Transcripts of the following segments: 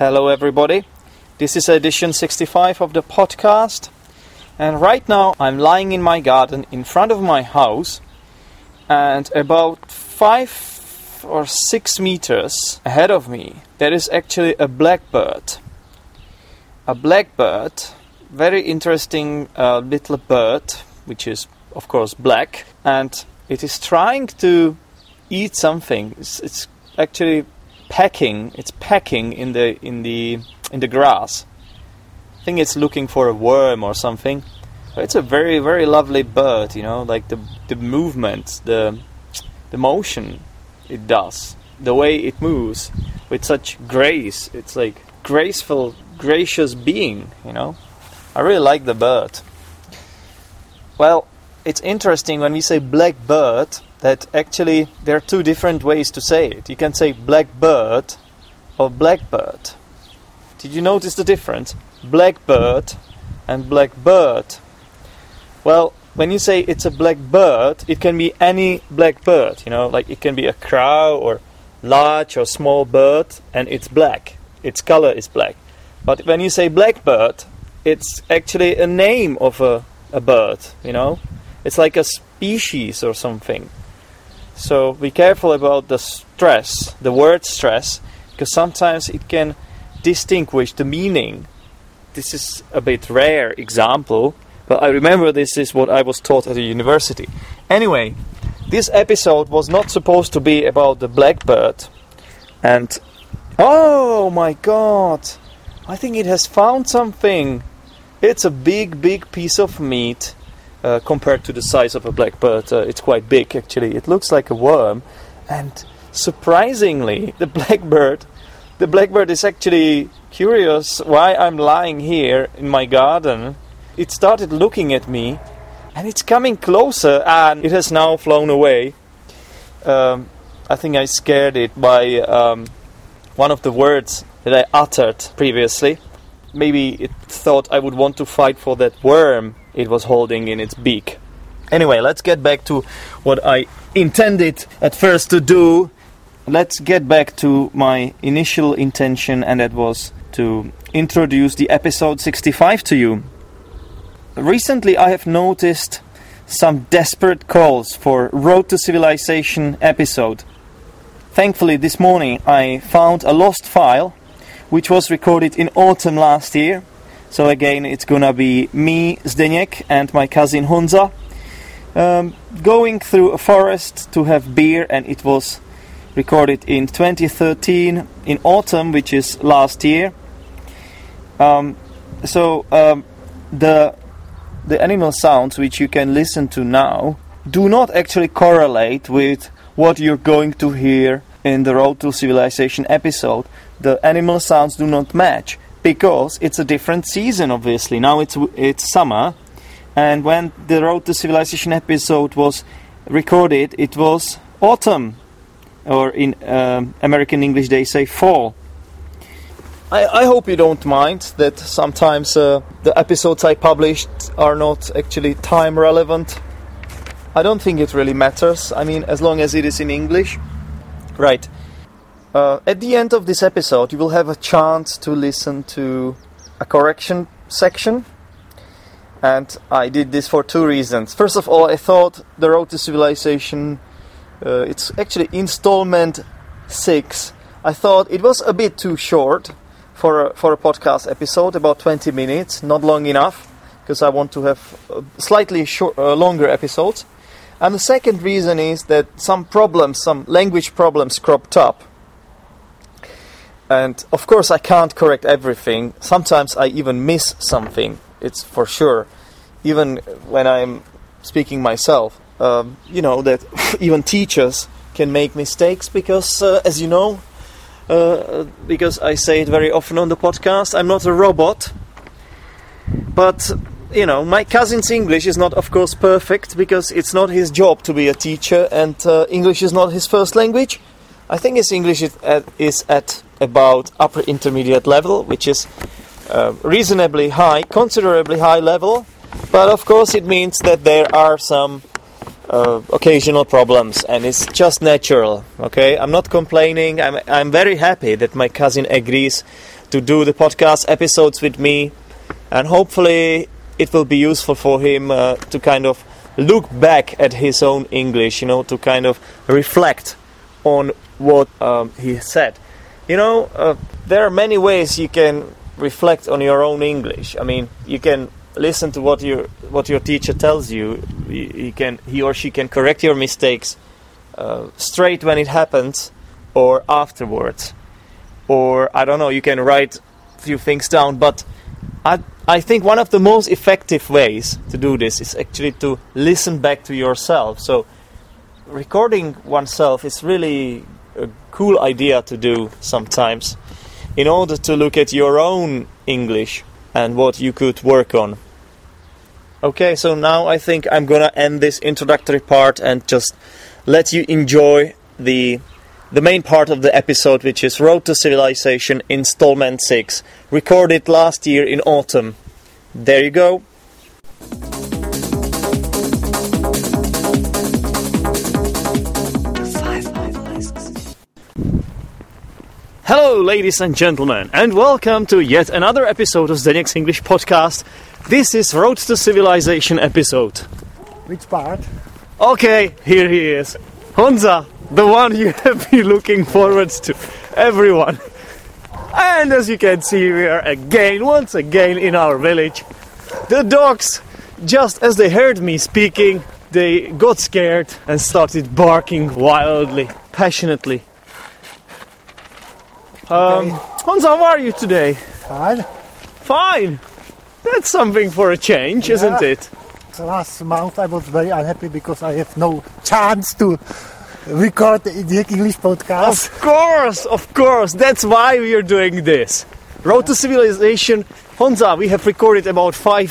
Hello, everybody. This is edition 65 of the podcast. And right now, I'm lying in my garden in front of my house, and about five or six meters ahead of me, there is actually a blackbird. A blackbird, very interesting uh, little bird, which is, of course, black, and it is trying to eat something. It's, it's actually pecking. It's pecking in the in the in the grass. I think it's looking for a worm or something. It's a very very lovely bird. You know, like the the movement, the the motion it does, the way it moves with such grace. It's like graceful, gracious being. You know, I really like the bird. Well, it's interesting when we say black bird that actually there are two different ways to say it. You can say blackbird or blackbird. Did you notice the difference? Blackbird and blackbird. Well, when you say it's a blackbird, it can be any blackbird, you know, like it can be a crow or large or small bird and it's black. Its color is black. But when you say blackbird, it's actually a name of a, a bird, you know? It's like a species or something. So be careful about the stress, the word stress, because sometimes it can distinguish the meaning. This is a bit rare example, but I remember this is what I was taught at the university. Anyway, this episode was not supposed to be about the blackbird. And oh my god, I think it has found something. It's a big, big piece of meat uh, compared to the size of a blackbird. Uh, it's quite big actually. It looks like a worm, and surprisingly, the blackbird, the blackbird is actually curious why I'm lying here in my garden. It started looking at me, and it's coming closer, and it has now flown away. Um, I think I scared it by um, one of the words that I uttered previously. Maybe it thought I would want to fight for that worm it was holding in its beak. Anyway, let's get back to what I intended at first to do. Let's get back to my initial intention, and that was to introduce the episode 65 to you. Recently, I have noticed some desperate calls for Road to Civilization episode. Thankfully, this morning I found a lost file which was recorded in autumn last year so again, it's gonna be me, Zdeněk, and my cousin Honza um, going through a forest to have beer, and it was recorded in 2013 in autumn, which is last year. Um, so um, the the animal sounds which you can listen to now do not actually correlate with what you're going to hear in the Road to Civilization episode. The animal sounds do not match because it's a different season obviously now it's it's summer and when the road to civilization episode was recorded it was autumn or in um, american english they say fall I, I, hope you don't mind that sometimes uh, the episodes I published are not actually time relevant. I don't think it really matters. I mean, as long as it is in English. Right. Uh, at the end of this episode, you will have a chance to listen to a correction section. And I did this for two reasons. First of all, I thought The Road to Civilization, uh, it's actually installment 6. I thought it was a bit too short for a, for a podcast episode, about 20 minutes, not long enough, because I want to have slightly short, uh, longer episodes. And the second reason is that some problems, some language problems cropped up and of course, I can't correct everything. Sometimes I even miss something, it's for sure. Even when I'm speaking myself, um, you know, that even teachers can make mistakes because, uh, as you know, uh, because I say it very often on the podcast, I'm not a robot. But, you know, my cousin's English is not, of course, perfect because it's not his job to be a teacher and uh, English is not his first language. I think his English is at, is at about upper intermediate level, which is uh, reasonably high, considerably high level, but of course it means that there are some uh, occasional problems and it's just natural okay? I'm not complaining. I'm, I'm very happy that my cousin agrees to do the podcast episodes with me, and hopefully it will be useful for him uh, to kind of look back at his own English, you know, to kind of reflect on what um, he said. You know, uh, there are many ways you can reflect on your own English. I mean, you can listen to what your what your teacher tells you. He, can he or she can correct your mistakes uh, straight when it happens or afterwards. Or I don't know, you can write a few things down, but I I think one of the most effective ways to do this is actually to listen back to yourself. So recording oneself is really cool idea to do sometimes in order to look at your own English and what you could work on. Okay, so now I think I'm gonna end this introductory part and just let you enjoy the the main part of the episode, which is Road to Civilization Installment 6, recorded last year in autumn. There you go. Hello, ladies and gentlemen, and welcome to yet another episode of Zdenek's English podcast. This is Road to Civilization episode. Which part? Okay, here he is. Honza, the one you have been looking forward to. Everyone. And as you can see, we are again, once again, in our village. The dogs, just as they heard me speaking, they got scared and started barking wildly, passionately. Um, Honza, how are you today? Fine. Fine. That's something for a change, isn't Yeah. it? Last month I was very unhappy because I have no chance to record the the English podcast. Of course, of course. That's why we are doing this. Road to Civilization, Honza, we have recorded about five,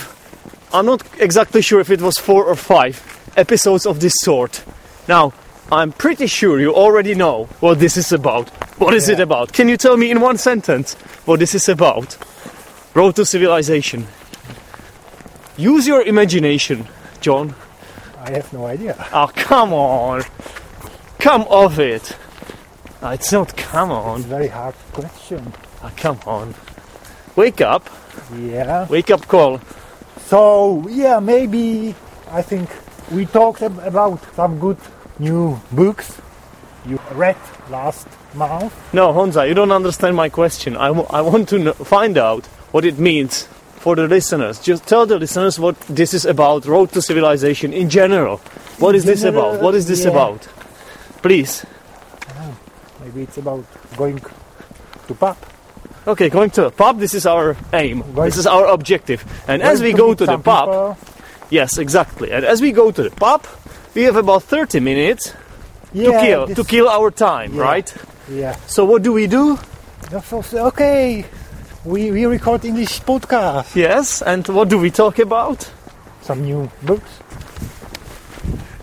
I'm not exactly sure if it was four or five episodes of this sort. Now, I'm pretty sure you already know what this is about. What is it about? Can you tell me in one sentence what this is about? Road to Civilization. Use your imagination, John. I have no idea. Oh, come on. Come off it. Ah, it's not come on. Very hard question. Ah, come on. Wake up. Yeah. Wake up call. So yeah, maybe I think we talked ab- about some good new books you read last month. No, Honza, you don't understand my question. I, w- I want to kn- find out what it means for the listeners. Just tell the listeners what this is about, Road to Civilization in general. What is this general, about? What is this yeah. about? Please. Ah, maybe it's about going to pub. Okay, going to a pub, this is our aim. Going- This is our objective. And as we go to the pub, people. yes, exactly. And as we go to the pub, we have about 30 minutes to kill to kill our time, Yeah. right? Yeah. So what do we do? Okay, we, we record English podcast. Yes, and what do we talk about? Some new books.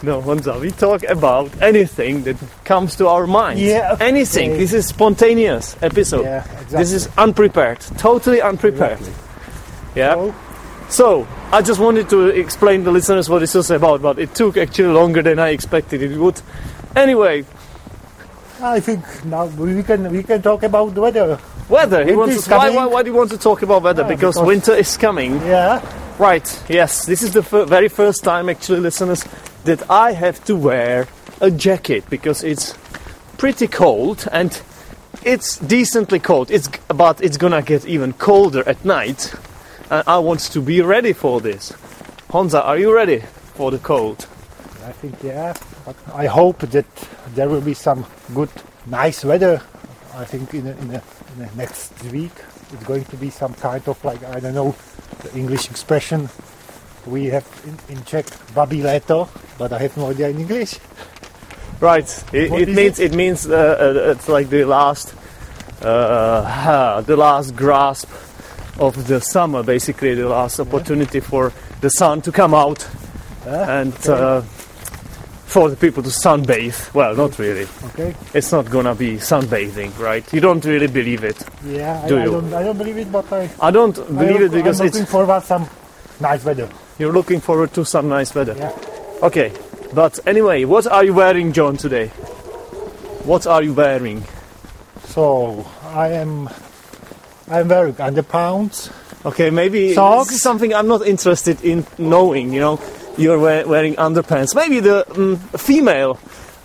No, Honza, we talk about anything that comes to our mind. Yeah, anything. This is spontaneous episode. Yeah, exactly. This is unprepared, totally unprepared. Exactly. Yeah. So, So I just wanted to explain to listeners what this is about, but it took actually longer than I expected it would. Anyway, I think now we can we can talk about the weather. weather. He wants to, why, why, why do you want to talk about weather? Yeah, because, because- winter is coming. Yeah, Right, yes, this is the fir- very first time, actually, listeners, that I have to wear a jacket because it's pretty cold and it's decently cold. It's but it's gonna get even colder at night, and I want to be ready for this. Honza, are you ready for the cold? I think yeah. But I hope that there will be some good, nice weather. I think in the, in the, in the next week it's going to be some kind of like I don't know the English expression we have in, in Czech babi leto, but I have no idea in English. Right, it, it means it, means uh, uh, it's like the last, uh, the last grasp of the summer, basically the last opportunity for the sun to come out Ah, and okay. uh, for the people to sunbathe. Well, not really. okay. It's not gonna be sunbathing, right? You don't really believe it. Yeah, I, Do I you? don't I don't believe it, but I I don't I believe look- it because I'm it's looking forward some nice weather. you're looking forward to some nice weather. Yeah. Okay, but anyway, what are you wearing, John, today? What are you wearing? So I am I'm wearing underpants. Okay, maybe Socks? this is something I'm not interested in knowing. You know, you're we- wearing underpants. Maybe the mm, female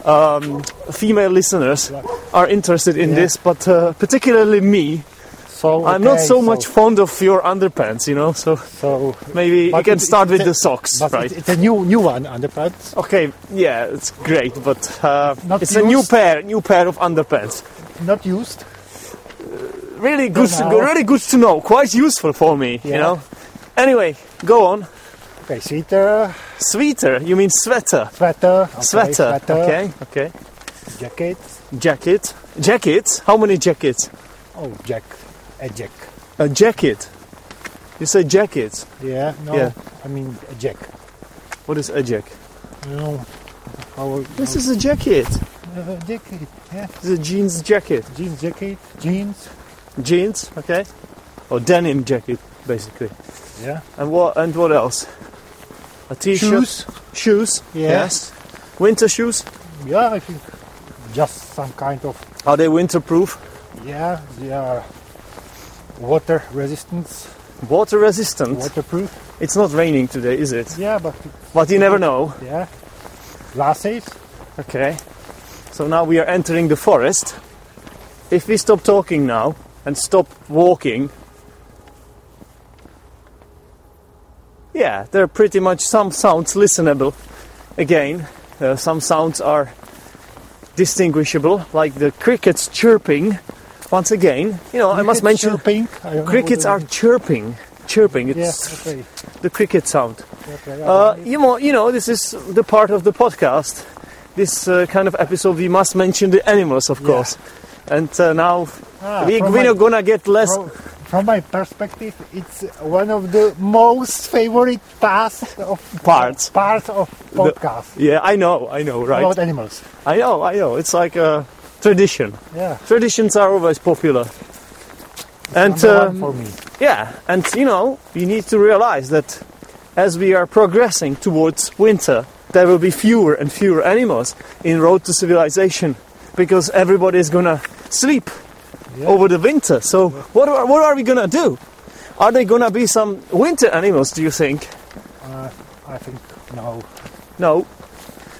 um, female listeners are interested in Yeah. this, but uh, particularly me, So I'm not okay, so much fond of your underpants. You know, so So, maybe you can it- start with a- the socks, right? it's, it's a new new one underpants. Okay, yeah, it's great, but uh, it's a new pair, new pair of underpants. Not used. Really good, to, know. really good to know. Quite useful for me, you know. Anyway, go on. Okay, sweater, Sweater, you mean sweater? sweater, okay, Sweater. sweater, Okay, okay. jacket. Jacket. Jackets? How many jackets? Oh, jack, a jack. A jacket. You say jacket. Yeah, no, Yeah. I mean a jack. What is a jack? Know, how, This is a jacket. uh, jacket. Yeah, This is a jeans jacket. jeans jacket, jeans. Jeans, okay. Or denim jacket, basically. Yeah, And what? And what else? A t-shirt. shoes. Shoes. Yeah. Yes. Winter shoes. Yeah, I think just some kind of Are they winterproof? yeah, they are water resistance, Water resistant. waterproof. It's not raining today, is it? Yeah, but But you never know. yeah, glasses. Okay. So now we are entering the forest. If we stop talking now and stop walking, yeah, there are pretty much some sounds listenable. Again, uh, some sounds are distinguishable, like the crickets chirping. Once again, you know, I must mention. I crickets are chirping. Chirping. it is. Yeah. Okay. the cricket sound. okay Uh, you know, you know, this is the part of the podcast. This uh, kind of episode, we must mention the animals, of Yeah. course. And uh, now Ah, we, we're my- gonna get less. From, from my perspective, it's one of the most favorite tasks of Parts. parts of podcast Yeah, I know, I know, right? about animals. I know, I know. It's like a tradition. Yeah, Traditions are always popular. And number one um, for me. yeah, and you know, you need to realize that as we are progressing towards winter, there will be fewer and fewer animals in Road to Civilization because everybody is gonna sleep Yeah. over the winter. So what are, what are we gonna do? Are there gonna be some winter animals? Do you think? Uh, I think no. No.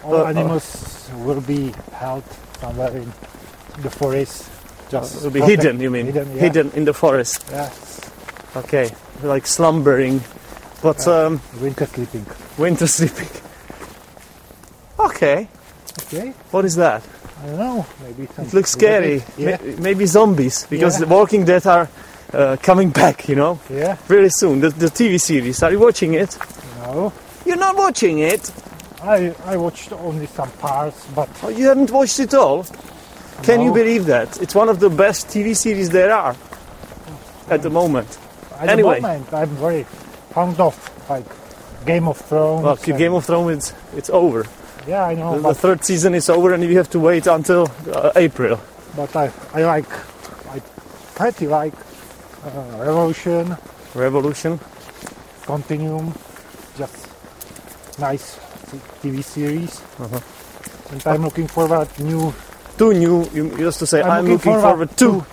All Uh, uh. animals will be held somewhere in the forest. Just Will be protect- hidden. You mean Hidden, yeah. hidden in the forest? Yeah, Okay, like slumbering, but um, winter sleeping. winter sleeping. Okay, Okay, what is that? I don't know. Maybe some It looks scary. Yeah, May- Maybe zombies because Yeah. the Walking Dead are uh, coming back. You know, yeah. Very soon. The, the TV series. Are you watching it? No, You're not watching it. I I watched only some parts, but Oh, you haven't watched it all. Can you believe that? It's one of the best TV series there are at the moment. at Anyway. the moment I'm very fond of like Game of Thrones. Well, Game of Thrones, it's, it's over. Yeah, I know, The, third season is over, and you have to wait until uh, April. but I I like I pretty like uh, Revolution, Revolution. Continuum, just nice TV series. Uh-huh. And I'm looking forward new Two new. You used to say, I'm, looking, forward, to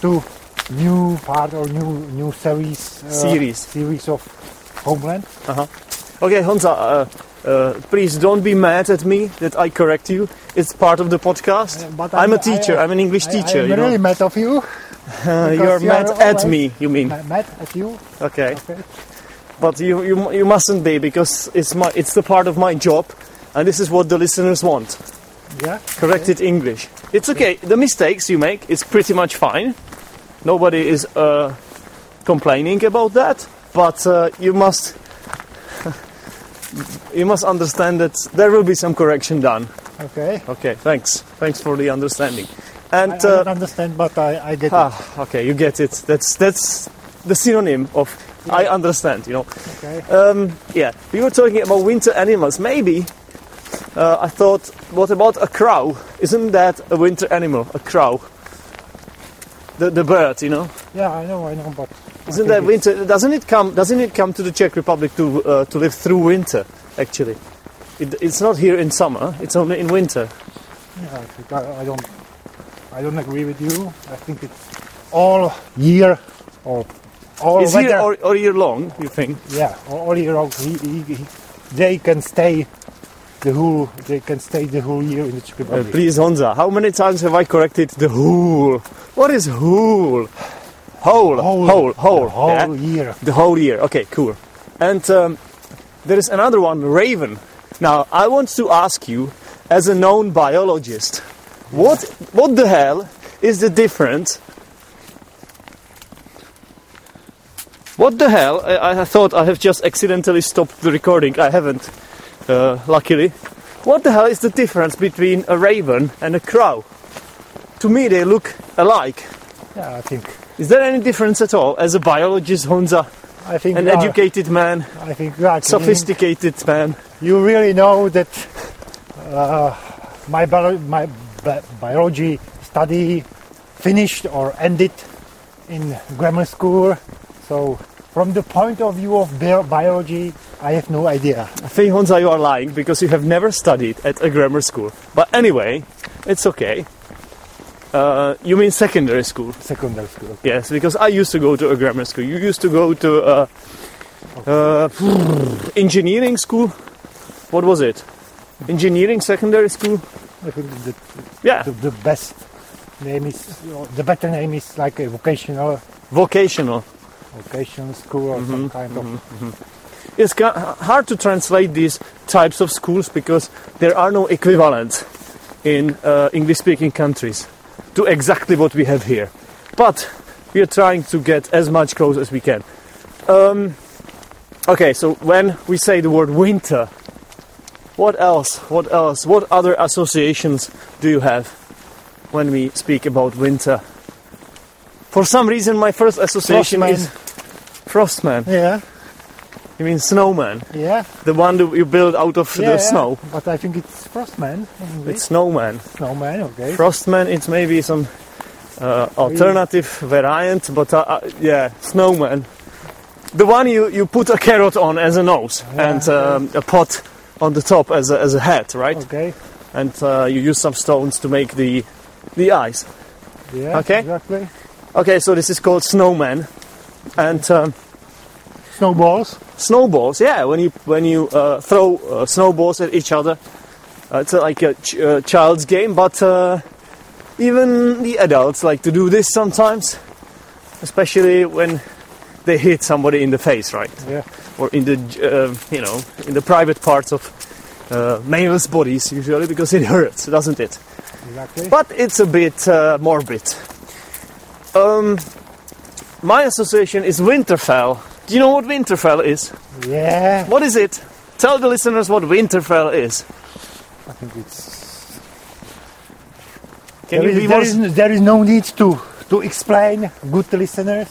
to new part or new new series uh, Series. series of Homeland. Uh-huh. Okay, Honza, uh, please don't be mad at me that I correct you. It's part of the podcast. Uh, but I'm I'm- a teacher. I- I'm an English I- teacher. I'm you know, really mad of you. Uh, you're you mad at me. You mean? Ma- Mad at you. Okay, Okay. but you you you mustn't be because it's my it's the part of my job, and this is what the listeners want. Yeah. corrected English. It's okay. The mistakes you make is pretty much fine. Nobody is uh, complaining about that. But uh, you must you must understand that there will be some correction done. Okay. Okay. Thanks. Thanks for the understanding. And I, I don't uh, understand, but I, I get it. ah, okay, you get it. That's that's the synonym of I understand. You know. Okay. Um, yeah, we were talking about winter animals. Maybe uh, I thought, what about a crow? Isn't that a winter animal? A crow, the the bird, you know? Yeah, I know, I know, but Isn't that winter? Doesn't it come? Doesn't it come to the Czech Republic to uh, to live through winter? Actually, it, it's not here in summer. It's only in winter. Yeah, I, don't. I don't agree with you. I think it's all year or all Is weather. here or, or year long? You think? yeah, all, all year long. He, he, he, they can stay the whole. They can stay the whole year in the Czech Uh, Republic. please, Honza, how many times have I corrected the whole? What is whole? Whole, whole, whole, the whole yeah? year. The whole year. Okay, cool. And um, there is another one, Raven. Now, I want to ask you, as a known biologist, what what the hell is the difference? What the hell? I, I thought I have just accidentally stopped the recording. I haven't, uh, luckily. What the hell is the difference between a raven and a crow? To me, they look alike. Yeah, I think. Is there any difference at all? As a biologist, Honza, I think. an you are- educated man, I think you are sophisticated man. You really know that uh, my bio- my bi- biology study finished or ended in grammar school. So, from the point of view of bio- biology, I have no idea. I think Honza, you are lying because you have never studied at a grammar school. But anyway, it's okay. Uh, you mean secondary school? Secondary school. Yes, because I used to go to a grammar school. You used to go to uh, uh, engineering school. What was it? Engineering secondary school. I think the, Yeah, the, the best name is the better name is like a vocational vocational. vocational school or some kind of It's ca- hard to translate these types of schools because there are no equivalents in uh, English-speaking countries to exactly what we have here. But we are trying to get as much close as we can. Um, okay, so when we say the word winter, what else? What else? What other associations do you have when we speak about winter? For some reason, my first association Frostman. is Frostman. yeah You mean snowman? yeah The one that you build out of yeah the snow. But I think it's frostman. English. It's snowman. snowman. Okay. Frostman, it's maybe some uh, alternative variant, but uh, uh, yeah, snowman. The one you, you put a carrot on as a nose Yeah, and um, a pot on the top as a, as a hat, right? Okay. And uh, you use some stones to make the the eyes. Yeah. Okay. Exactly. Okay, so this is called snowman. And um, Snowballs. snowballs yeah when you when you uh, throw uh, snowballs at each other uh, it's uh, like a ch- uh, child's game but uh, even the adults like to do this sometimes especially when they hit somebody in the face right Yeah. or in the uh, you know in the private parts of uh, males bodies usually because it hurts doesn't it Exactly. but it's a bit uh, morbid. Um, my association is Winterfell. Do you know what Winterfell is? yeah. What is it? Tell the listeners what Winterfell is. I think it's. Can there, you is, be there, is, there is no need to to explain good listeners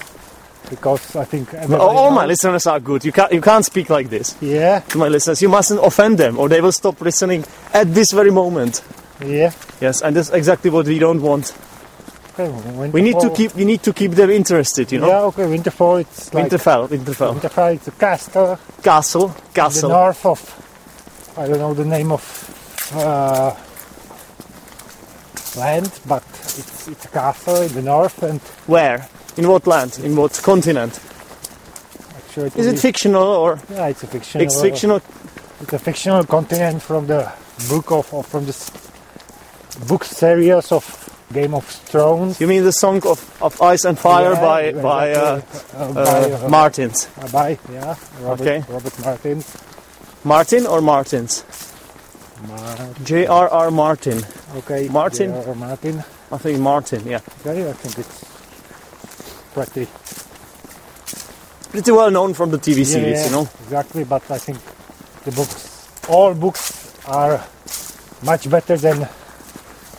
because I think everybody all my listeners are good. You can't you can't speak like this Yeah. to my listeners. You mustn't offend them, or they will stop listening at this very moment. Yeah. Yes, and that's exactly what we don't want. Okay. We need to keep we need to keep them interested. You know, Yeah. Okay. Winterfell. It's like Winterfell, Winterfell, Winterfell. It's a castle. castle, castle in the north of I don't know the name of uh, land, but it's it's a castle in the north, and Where? In what land? In what continent? actually Is it fictional or yeah, it's a fictional. it's fictional? It's a fictional continent from the book of, or from the book series of Game of Thrones. You mean the song of, of Ice and Fire Yeah, by by uh, Uh, uh, by, uh, Martins? uh, by yeah, Robert, Okay. Robert Martin. Martin or Martins? Mar- J.R.R. Martin. okay, Martin? J.R.R. Martin. I think Martin. Yeah, Okay, I think it's pretty pretty well known from the TV series. Yeah, You know. exactly. But I think the books, all books, are much better than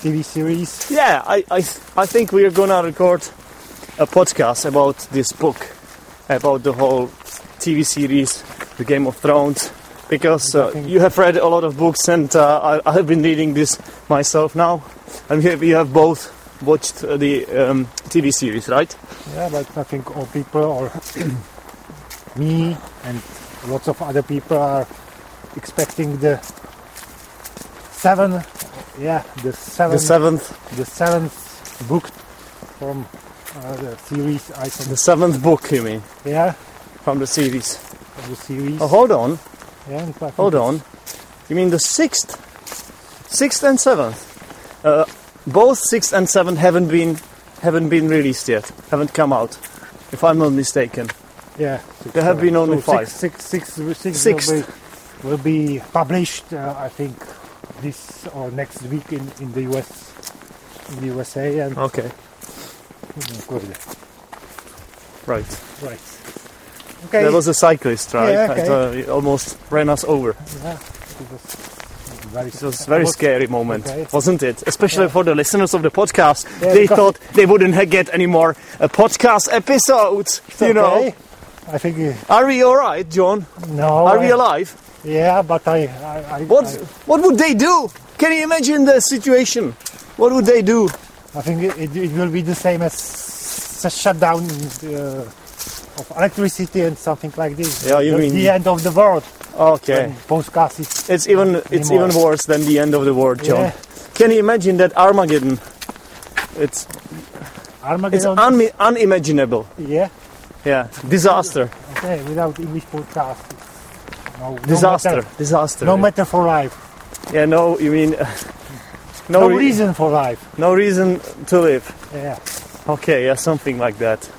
TV series. Yeah, I I I think we are gonna record a podcast about this book, about the whole TV series, the Game of Thrones. Because uh, you have read a lot of books, and uh, I, I have been reading this myself now, and we have, we have both watched the um, TV series, right? Yeah, but I think all people, or me and lots of other people, are expecting the seven. Yeah, the seven. The seventh the seventh book from uh, the series item. The seventh book, you mean, Yeah, from the series? of the series. Oh, hold on, yeah, in fact, hold on. You mean the sixth, sixth and seventh? Uh, both sixth and seventh haven't been haven't been released yet. Haven't come out, if I'm not mistaken. Yeah, six, There have seven. been only So five. Six, six, six, six Sixth. Will, be, will be published, uh, I think, this or next week in, in the US, in the USA, and Okay, kurde, right. right. Okay. There was a cyclist, right? Yeah, okay. And, uh, almost ran us over. yeah, it was very. It was a very scary moment, Okay. wasn't it? Especially Yeah. for the listeners of the podcast. Yeah, they thought they wouldn't get any more uh, podcast episodes. You know, I think uh, are we all right, John? no. Are we alive? Yeah, but I, I, I, What I, What would they do? Can you imagine the situation? What would they do? I think it, it, will be the same as s- shutdown uh, of electricity and something like this. Yeah, you the, mean- the end of the world. Okay, is it's even it's Anymore. even worse than the end of the world, John. Yeah. Can you imagine that Armageddon? It's it's Armageddon. un- unimaginable. yeah. Yeah, disaster, Okay. Without English podcast, no, no disaster, matter, disaster. no matter for life. Yeah, no, you mean No, no, re- reason for life. no reason to live. Yeah. Okay, yeah, something like that.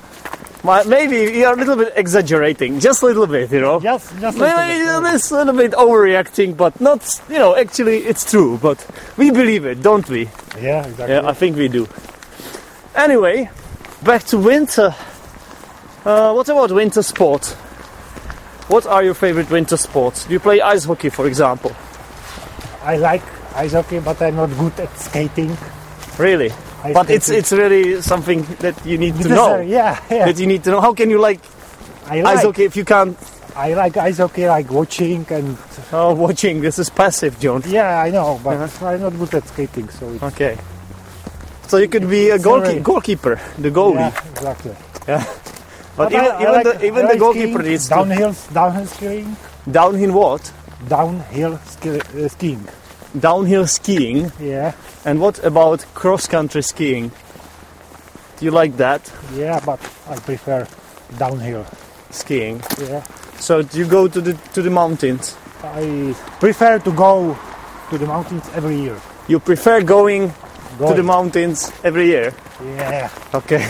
Ma- Maybe you're a little bit exaggerating, just a little bit, you know. Just, just. Maybe little bit, it's a little bit overreacting, but not, you know, actually it's true, but we believe it, don't we? Yeah, exactly. Yeah, I think we do. Anyway, back to winter. Uh, what about winter sport? What are your favorite winter sports? Do you play ice hockey, for example? I like ice hockey, but I'm not good at skating. Really? Ice But it's skating. it's really something that you need to know. Yeah, yeah. That you need to know. How can you like I like ice hockey if you can't I like ice hockey, like watching and Oh, watching. This is passive, John. yeah, I know, but Uh-huh. I'm not good at skating, so it's, Okay. So you could be a goalke- Sorry. goalkeeper, the goalie. yeah, exactly. But even, I even like- the even the goalkeeper skiing, needs to downhill, downhill skiing, downhill what? downhill ski, uh, skiing. Downhill skiing. Yeah, And what about cross country skiing? Do you like that yeah, but I prefer downhill. skiing? Yeah, So do you go to the to the mountains? I prefer to go to the mountains every year. You prefer going to the mountains every year? Yeah, Okay.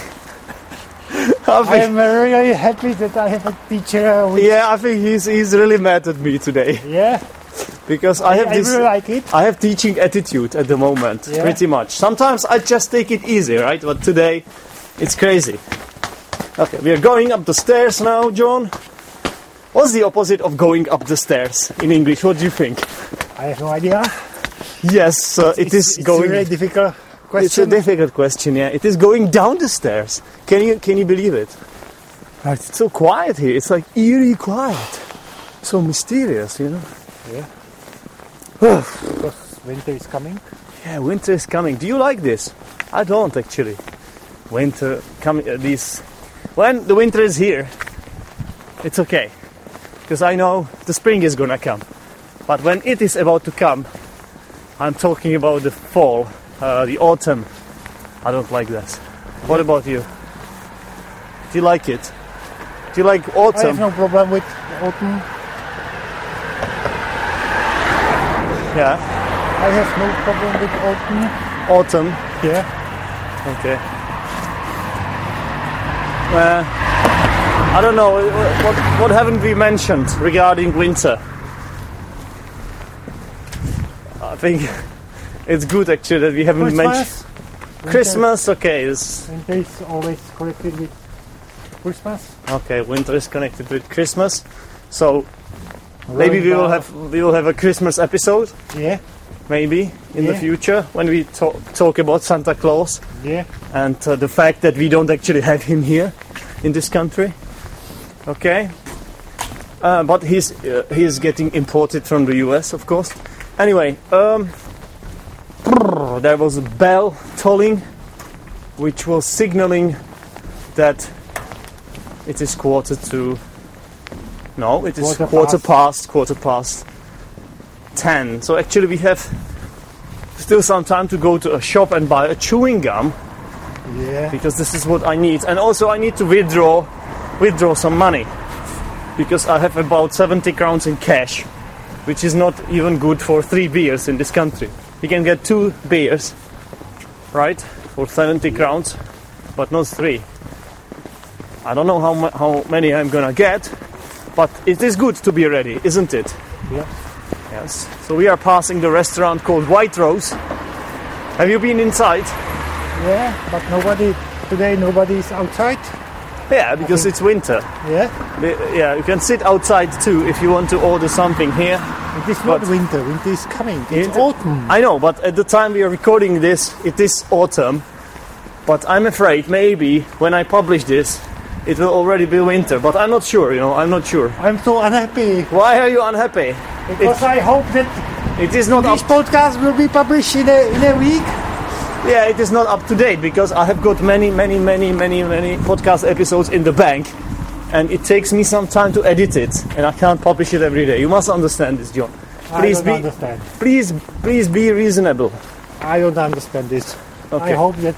I am really happy that I have a teacher. Which, yeah, I think he's he's really mad at me today yeah, because I have I this really like it. I have teaching attitude at the moment, Yeah. pretty much. Sometimes I just take it easy, right? But today, it's crazy. Okay, we are going up the stairs now, John. What's the opposite of going up the stairs in English? What do you think? I have no idea. Yes, uh, it it's, is it's going. very difficult It's a difficult question. Yeah, it is going down the stairs. Can you can you believe it? It's so quiet here. It's like eerie quiet, so mysterious, you know. Yeah. because winter is coming. Yeah, winter is coming. Do you like this? I don't actually. Winter coming. Uh, these when the winter is here, it's okay, because I know the spring is gonna come. But when it is about to come, I'm talking about the fall, uh, the autumn. I don't like that. What about you? Do you like it? Do you like autumn? I have no problem with autumn. Yeah, I have no problem with autumn. autumn. Yeah. Okay. Uh, I don't know. uh, What, what haven't we mentioned regarding winter? I think it's good actually that we haven't mentioned Christmas. Okay, it's, Winter is always connected with Christmas. okay. Winter is connected with Christmas, so maybe we will have we will have a Christmas episode. Yeah. Maybe in the future when we talk, talk about Santa Claus. Yeah. and uh, the fact that we don't actually have him here in this country. Okay, uh, but he's uh, he's getting imported from the US, of course. Anyway, um, there was a bell tolling, which was signaling that it is quarter to. No, it is Quarter quarter, past. past. Quarter past ten. So actually, we have still some time to go to a shop and buy a chewing gum Yeah. because this is what I need. And also I need to withdraw withdraw some money because I have about 70 crowns in cash, which is not even good for three beers in this country. You can get two beers, right, for 70 crowns, but not three. I don't know how, ma- how many I'm gonna get, but it is good to be ready, isn't it? Yeah. Yes. So we are passing the restaurant called White Rose. Have you been inside? Yeah, but nobody today. Nobody is outside. Yeah, because it's winter. Yeah. The- Yeah, you can sit outside too if you want to order something here. It is not But- winter. Winter is coming. It's autumn. I know, but at the time we are recording this, it is autumn. But I'm afraid maybe when I publish this, it will already be winter. But I'm not sure, you know, I'm not sure. I'm so unhappy Why are you unhappy? because I hope that It is not this up. podcast will be published in a in a week. Yeah, it is not up to date because I have got many, many, many, many, many podcast episodes in the bank, and it takes me some time to edit it, and I can't publish it every day. You must understand this, John. Please be, understand. please, please be reasonable. I don't understand this. Okay. I hope that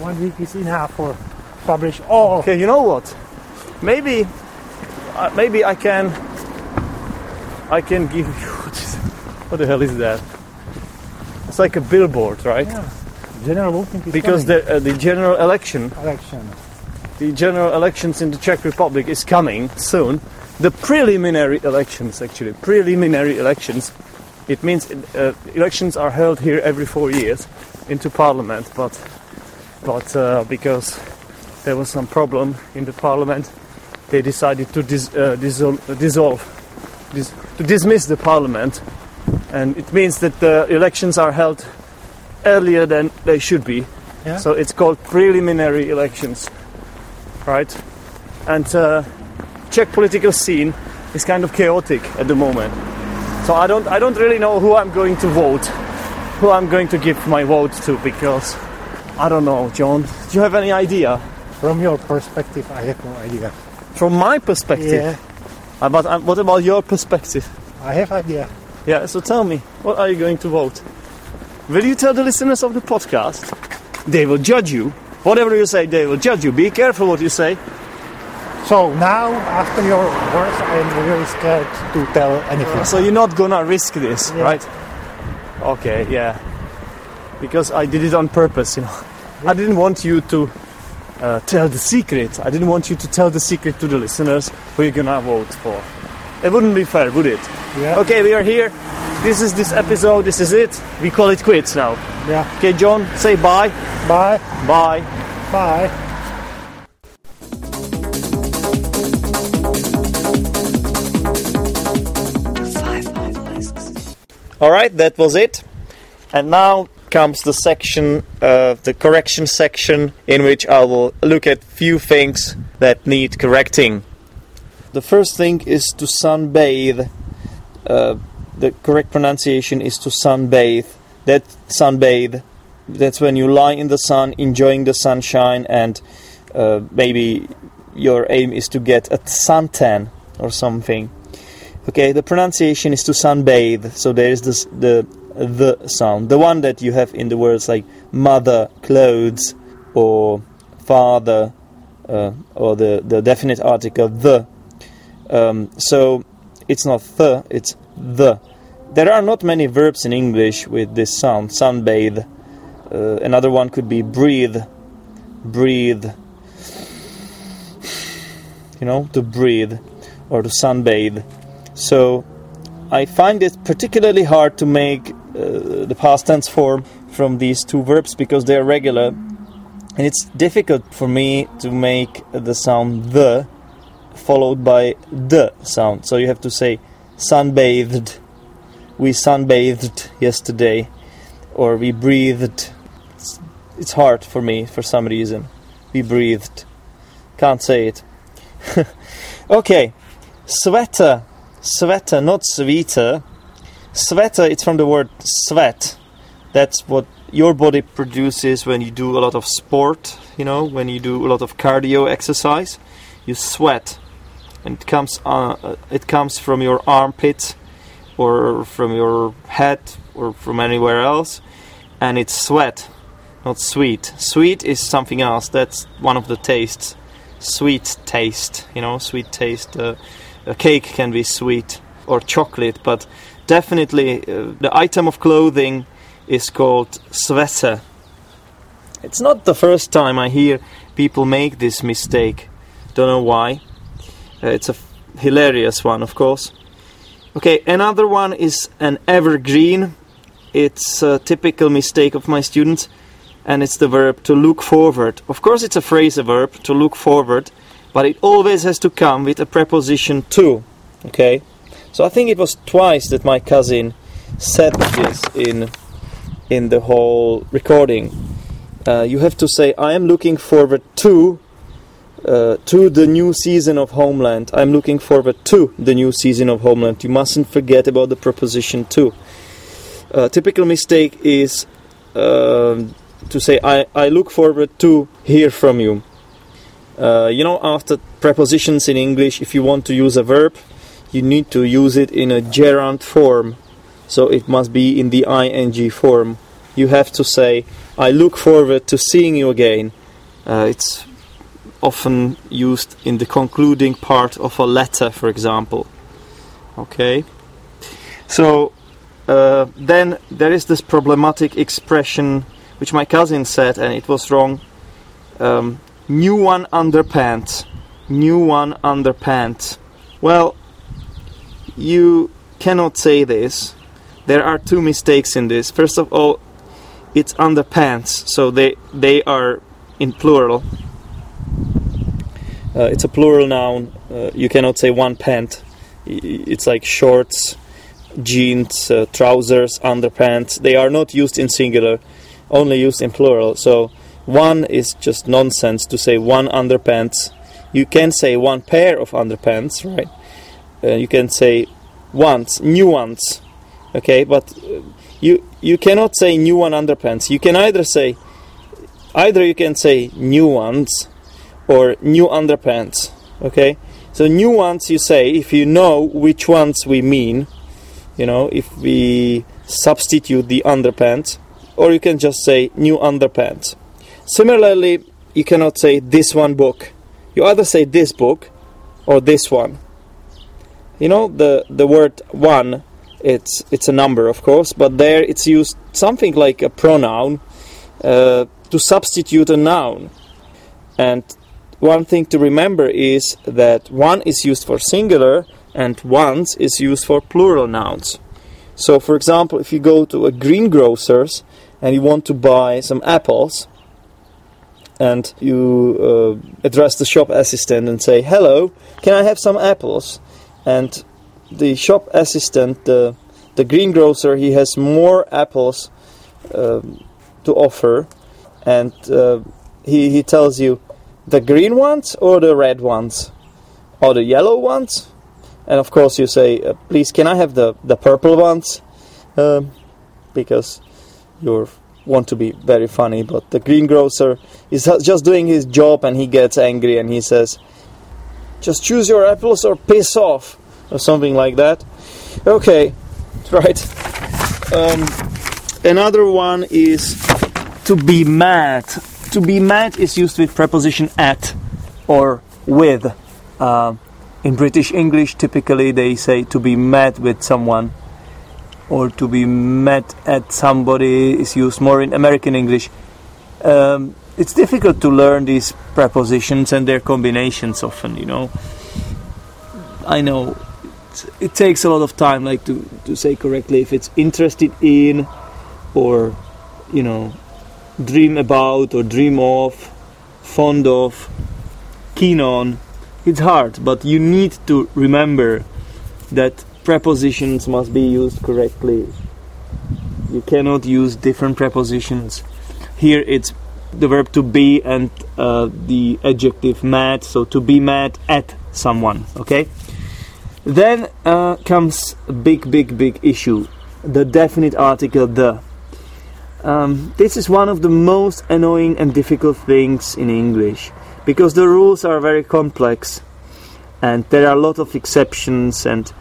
one week is enough for publish all. Okay, you know what? Maybe, uh, maybe I can. I can give you. What the hell is that? It's like a billboard, right? Yeah. General Because coming. the uh, the general election, election. the general elections in the Czech Republic is coming soon. The preliminary elections, actually, preliminary elections. It means uh, elections are held here every four years into Parliament, but but uh, because there was some problem in the Parliament, they decided to dis- uh, dissol- uh, dissolve, dis- to dismiss the Parliament, and it means that the elections are held earlier than they should be. Yeah. So it's called preliminary elections, right? And uh, Czech political scene is kind of chaotic at the moment. So I don't, I don't really know who I'm going to vote, who I'm going to give my vote to, because I don't know, John. Do you have any idea? From your perspective, I have no idea. From my perspective, Yeah, but uh, what about your perspective? I have idea. Yeah, so tell me, what are you going to vote? Will you tell the listeners of the podcast? They will judge you. Whatever you say, they will judge you. Be careful what you say. So now, after your words, I am really scared to tell anything. So you're not gonna risk this, Yeah. right? Okay, yeah. Because I did it on purpose, you know. I didn't want you to uh, tell the secret. I didn't want you to tell the secret to the listeners who you're gonna vote for. It wouldn't be fair, would it? Yeah. Okay, we are here. This is this episode. This is it. We call it quits now. Yeah. Okay, John, say bye. Bye. Bye. Bye. All right, that was it. And now comes the section, uh, the correction section, in which I will look at few things that need correcting. The first thing is to sunbathe. Uh, the correct pronunciation is to sunbathe. That sunbathe. That's when you lie in the sun, enjoying the sunshine, and uh, maybe your aim is to get a suntan or something. Okay, the pronunciation is to sunbathe. So there is this the the sound, the one that you have in the words like mother, clothes, or father, uh, or the the definite article the. Um, so it's not the, it's the. There are not many verbs in English with this sound. Sunbathe. Uh, another one could be breathe, breathe. You know, to breathe or to sunbathe. So I find it particularly hard to make uh, the past tense form from these two verbs because they are regular, and it's difficult for me to make the sound the followed by the sound. So you have to say sunbathed. We sunbathed yesterday, or we breathed. It's, it's hard for me for some reason. We breathed. Can't say it. okay, sweater sweater, not sweeter. Sweater, it's from the word sweat. That's what your body produces when you do a lot of sport, you know, when you do a lot of cardio exercise. You sweat. And it comes uh, it comes from your armpit or from your head or from anywhere else and it's sweat. not sweet. Sweet is something else. That's one of the tastes. Sweet taste, you know, sweet taste. Uh, a cake can be sweet or chocolate, but definitely uh, the item of clothing is called sweater. It's not the first time I hear people make this mistake. Don't know why. Uh, it's a hilarious one, of course. Okay, another one is an evergreen. It's a typical mistake of my students, and it's the verb to look forward. Of course, it's a phrasal verb to look forward, but it always has to come with a preposition to. Okay, so I think it was twice that my cousin said this in in the whole recording. Uh, you have to say, "I am looking forward to." Uh, to the new season of Homeland. I'm looking forward to the new season of Homeland. You mustn't forget about the preposition to. A typical mistake is um to say, I, I look forward to hear from you. Uh, you know, after prepositions in English, if you want to use a verb, you need to use it in a gerund form. So it must be in the ing form. You have to say, I look forward to seeing you again. Uh, it's often used in the concluding part of a letter, for example. Okay? So uh, then there is this problematic expression which my cousin said, and it was wrong. Um, new one underpants. New one underpants. Well, you cannot say this. There are two mistakes in this. First of all, it's underpants, so they they are in plural. Uh, it's a plural noun. Uh, you cannot say one pant. It's like shorts, jeans, uh, trousers, underpants. They are not used in singular, only used in plural. So one is just nonsense to say one underpants. You can say one pair of underpants, right? Uh, you can say once, new ones, okay? But you you cannot say new one underpants. You can either say either you can say new ones or new underpants, okay? So new ones you say if you know which ones we mean, you know, if we substitute the underpants, or you can just say new underpants. Similarly, you cannot say this one book. You either say this book or this one. You know the the word one, it's it's a number of course, but there it's used something like a pronoun uh, to substitute a noun. And one thing to remember is that one is used for singular and ones is used for plural nouns. So, for example, if you go to a greengrocer's and you want to buy some apples, and you uh, address the shop assistant and say, "Hello, can I have some apples?" And the shop assistant, the the greengrocer, he has more apples um, to offer, and uh, he he tells you the green ones or the red ones or the yellow ones, and of course you say, uh, "Please, can I have the the purple ones?" Um, because you want to be very funny, but the greengrocer is just doing his job and he gets angry and he says, "Just choose your apples or piss off," or something like that. Okay, right. Um, another one is to be mad. To be mad is used with preposition at or with. Uh, in British English, typically they say to be mad with someone or to be mad at somebody is used more in American English. Um, it's difficult to learn these prepositions and their combinations often, you know. I know it takes a lot of time, like to, to say correctly if it's interested in or, you know, dream about or dream of, fond of, keen on. It's hard, but you need to remember that prepositions must be used correctly. You cannot use different prepositions. Here it's the verb to be and uh, the adjective mad, so to be mad at someone, okay? Then uh, comes a big, big, big issue the definite article the. Um, this is one of the most annoying and difficult things in English because the rules are very complex and there are a lot of exceptions and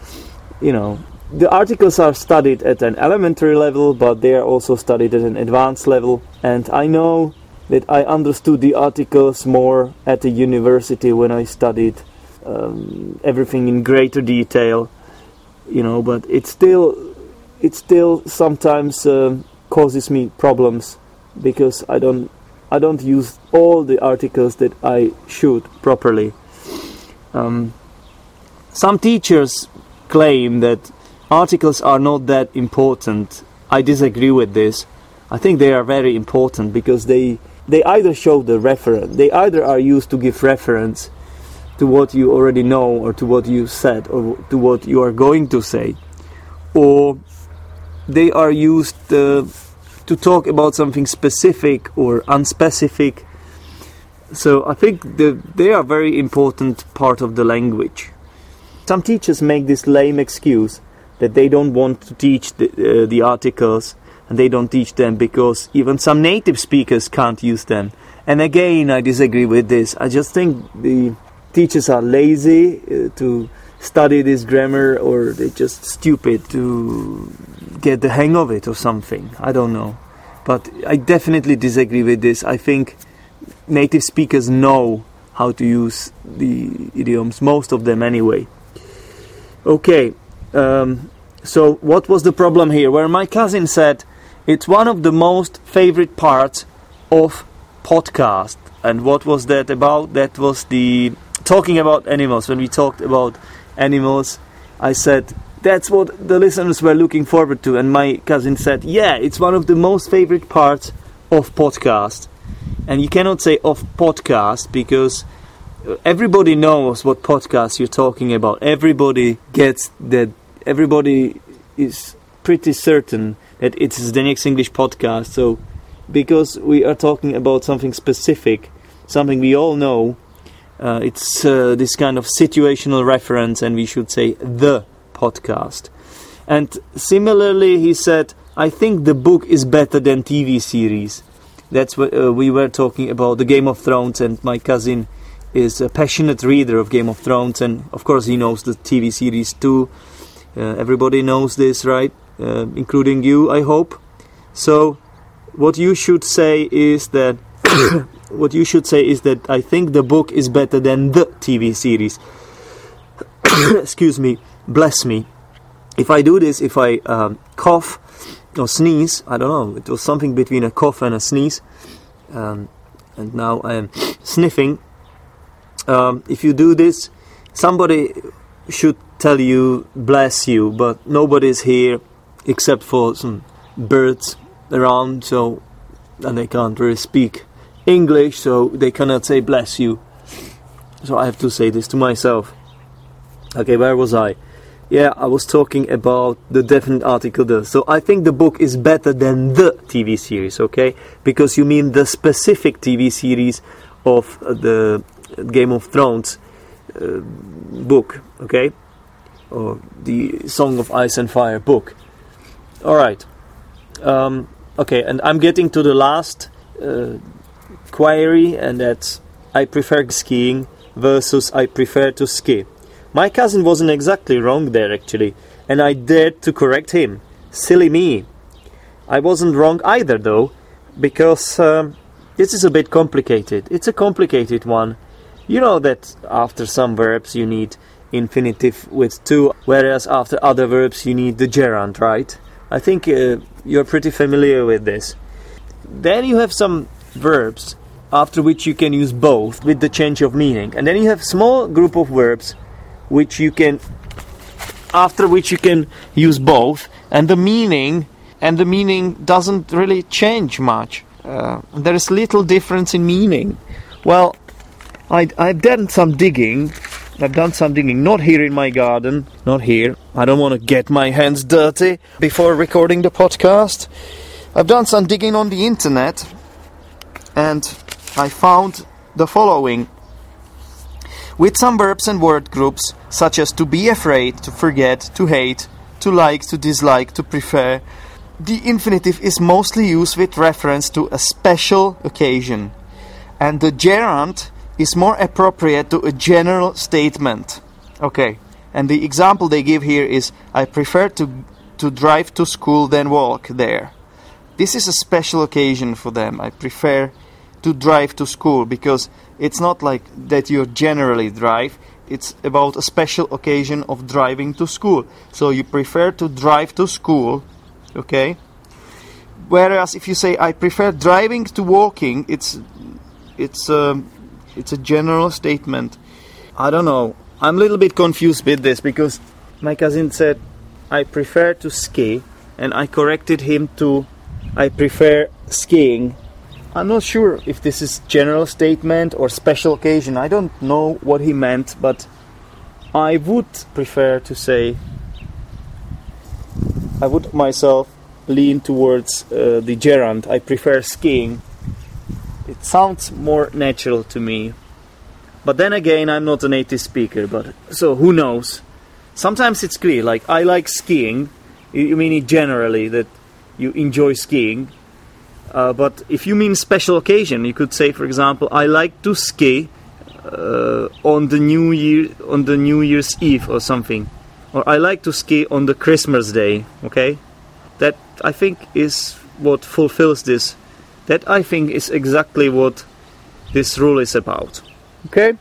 you know the articles are studied at an elementary level, but they are also studied at an advanced level. And I know that I understood the articles more at the university when I studied um, everything in greater detail, you know. But it still, it still sometimes uh, causes me problems because I don't, I don't use all the articles that I should properly. Um, some teachers claim that articles are not that important. I disagree with this. I think they are very important because they they either show the reference, they either are used to give reference to what you already know or to what you said or to what you are going to say, or they are used uh, to talk about something specific or unspecific. So I think the, they are very important part of the language. Some teachers make this lame excuse that they don't want to teach the, uh, the articles and they don't teach them because even some native speakers can't use them. And again, I disagree with this. I just think the teachers are lazy uh, to study this grammar or they're just stupid to get the hang of it or something. I don't know. But I definitely disagree with this. I think native speakers know how to use the idioms, most of them anyway. Okay, um, so what was the problem here? Where my cousin said it's one of the most favorite parts of podcast. And what was that about? That was the talking about animals. When we talked about animals, I said that's what the listeners were looking forward to. And my cousin said, yeah, it's one of the most favorite parts of podcast. And you cannot say of podcast because uh, everybody knows what podcast you're talking about. Everybody gets that. Everybody is pretty certain that it is the next English podcast. So, because we are talking about something specific, something we all know, uh, it's uh, this kind of situational reference, and we should say the podcast. And similarly, he said, I think the book is better than TV series. That's what uh, we were talking about the Game of Thrones, and my cousin is a passionate reader of Game of Thrones, and of course, he knows the TV series too. Uh, everybody knows this, right? uh, including you, I hope. So, what you should say is that what you should say is that I think the book is better than the TV series. Excuse me, bless me. If I do this, if I um, cough or sneeze, I don't know, it was something between a cough and a sneeze, um, and now I am sniffing. Um, if you do this, somebody should tell you bless you, but nobody's here except for some birds around, so and they can't really speak English, so they cannot say bless you. So I have to say this to myself. Okay, where was I? Yeah, I was talking about the definite article the. So I think the book is better than the TV series, okay? Because you mean the specific TV series of the Game of Thrones uh, book, okay? Or the Song of Ice and Fire book. All right. Um, okay, and I'm getting to the last uh, query, and that's I prefer skiing versus I prefer to ski. My cousin wasn't exactly wrong there, actually, and I dared to correct him. Silly me. I wasn't wrong either, though, because um, this is a bit complicated. It's a complicated one. You know that after some verbs you need infinitive with to, whereas after other verbs you need the gerund, right? I think uh, you're pretty familiar with this. Then you have some verbs after which you can use both with the change of meaning. And then you have small group of verbs which you can after which you can use both and the meaning and the meaning doesn't really change much. Uh, there is little difference in meaning. Well, I, I've done some digging I've done some digging, not here in my garden, not here. I don't want to get my hands dirty before recording the podcast. I've done some digging on the internet and I found the following. With some verbs and word groups, such as to be afraid, to forget, to hate, to like, to dislike, to prefer, the infinitive is mostly used with reference to a special occasion, and the gerund is more appropriate to a general statement. Okay, And the example they give here is I prefer to, to drive to school than walk there. This is a special occasion for them. I prefer to drive to school because it's not like that you generally drive, it's about a special occasion of driving to school. So you prefer to drive to school, okay? Whereas if you say I prefer driving to walking, it's it's a um, it's a general statement. I don't know. I'm a little bit confused with this because my cousin said I prefer to ski, and I corrected him to I prefer skiing. I'm not sure if this is general statement or special occasion. I don't know what he meant, but I would prefer to say I would myself lean towards uh, the gerund. I prefer skiing. It sounds more natural to me. But then again, I'm not a native speaker, but so who knows? Sometimes it's clear, like I like skiing. You mean it generally that you enjoy skiing. Uh, but if you mean special occasion, you could say, for example, I like to ski uh, on the New Year on the New Year's Eve or something, or I like to ski on the Christmas day. Okay, that I think is what fulfills this. That I think is exactly what this rule is about. Okay,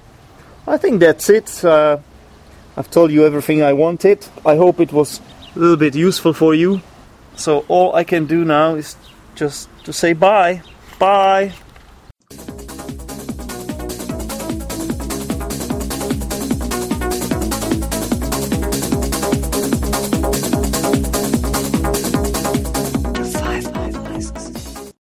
I think that's it. Uh, I've told you everything I wanted. I hope it was a little bit useful for you. So all I can do now is just to say bye. Bye.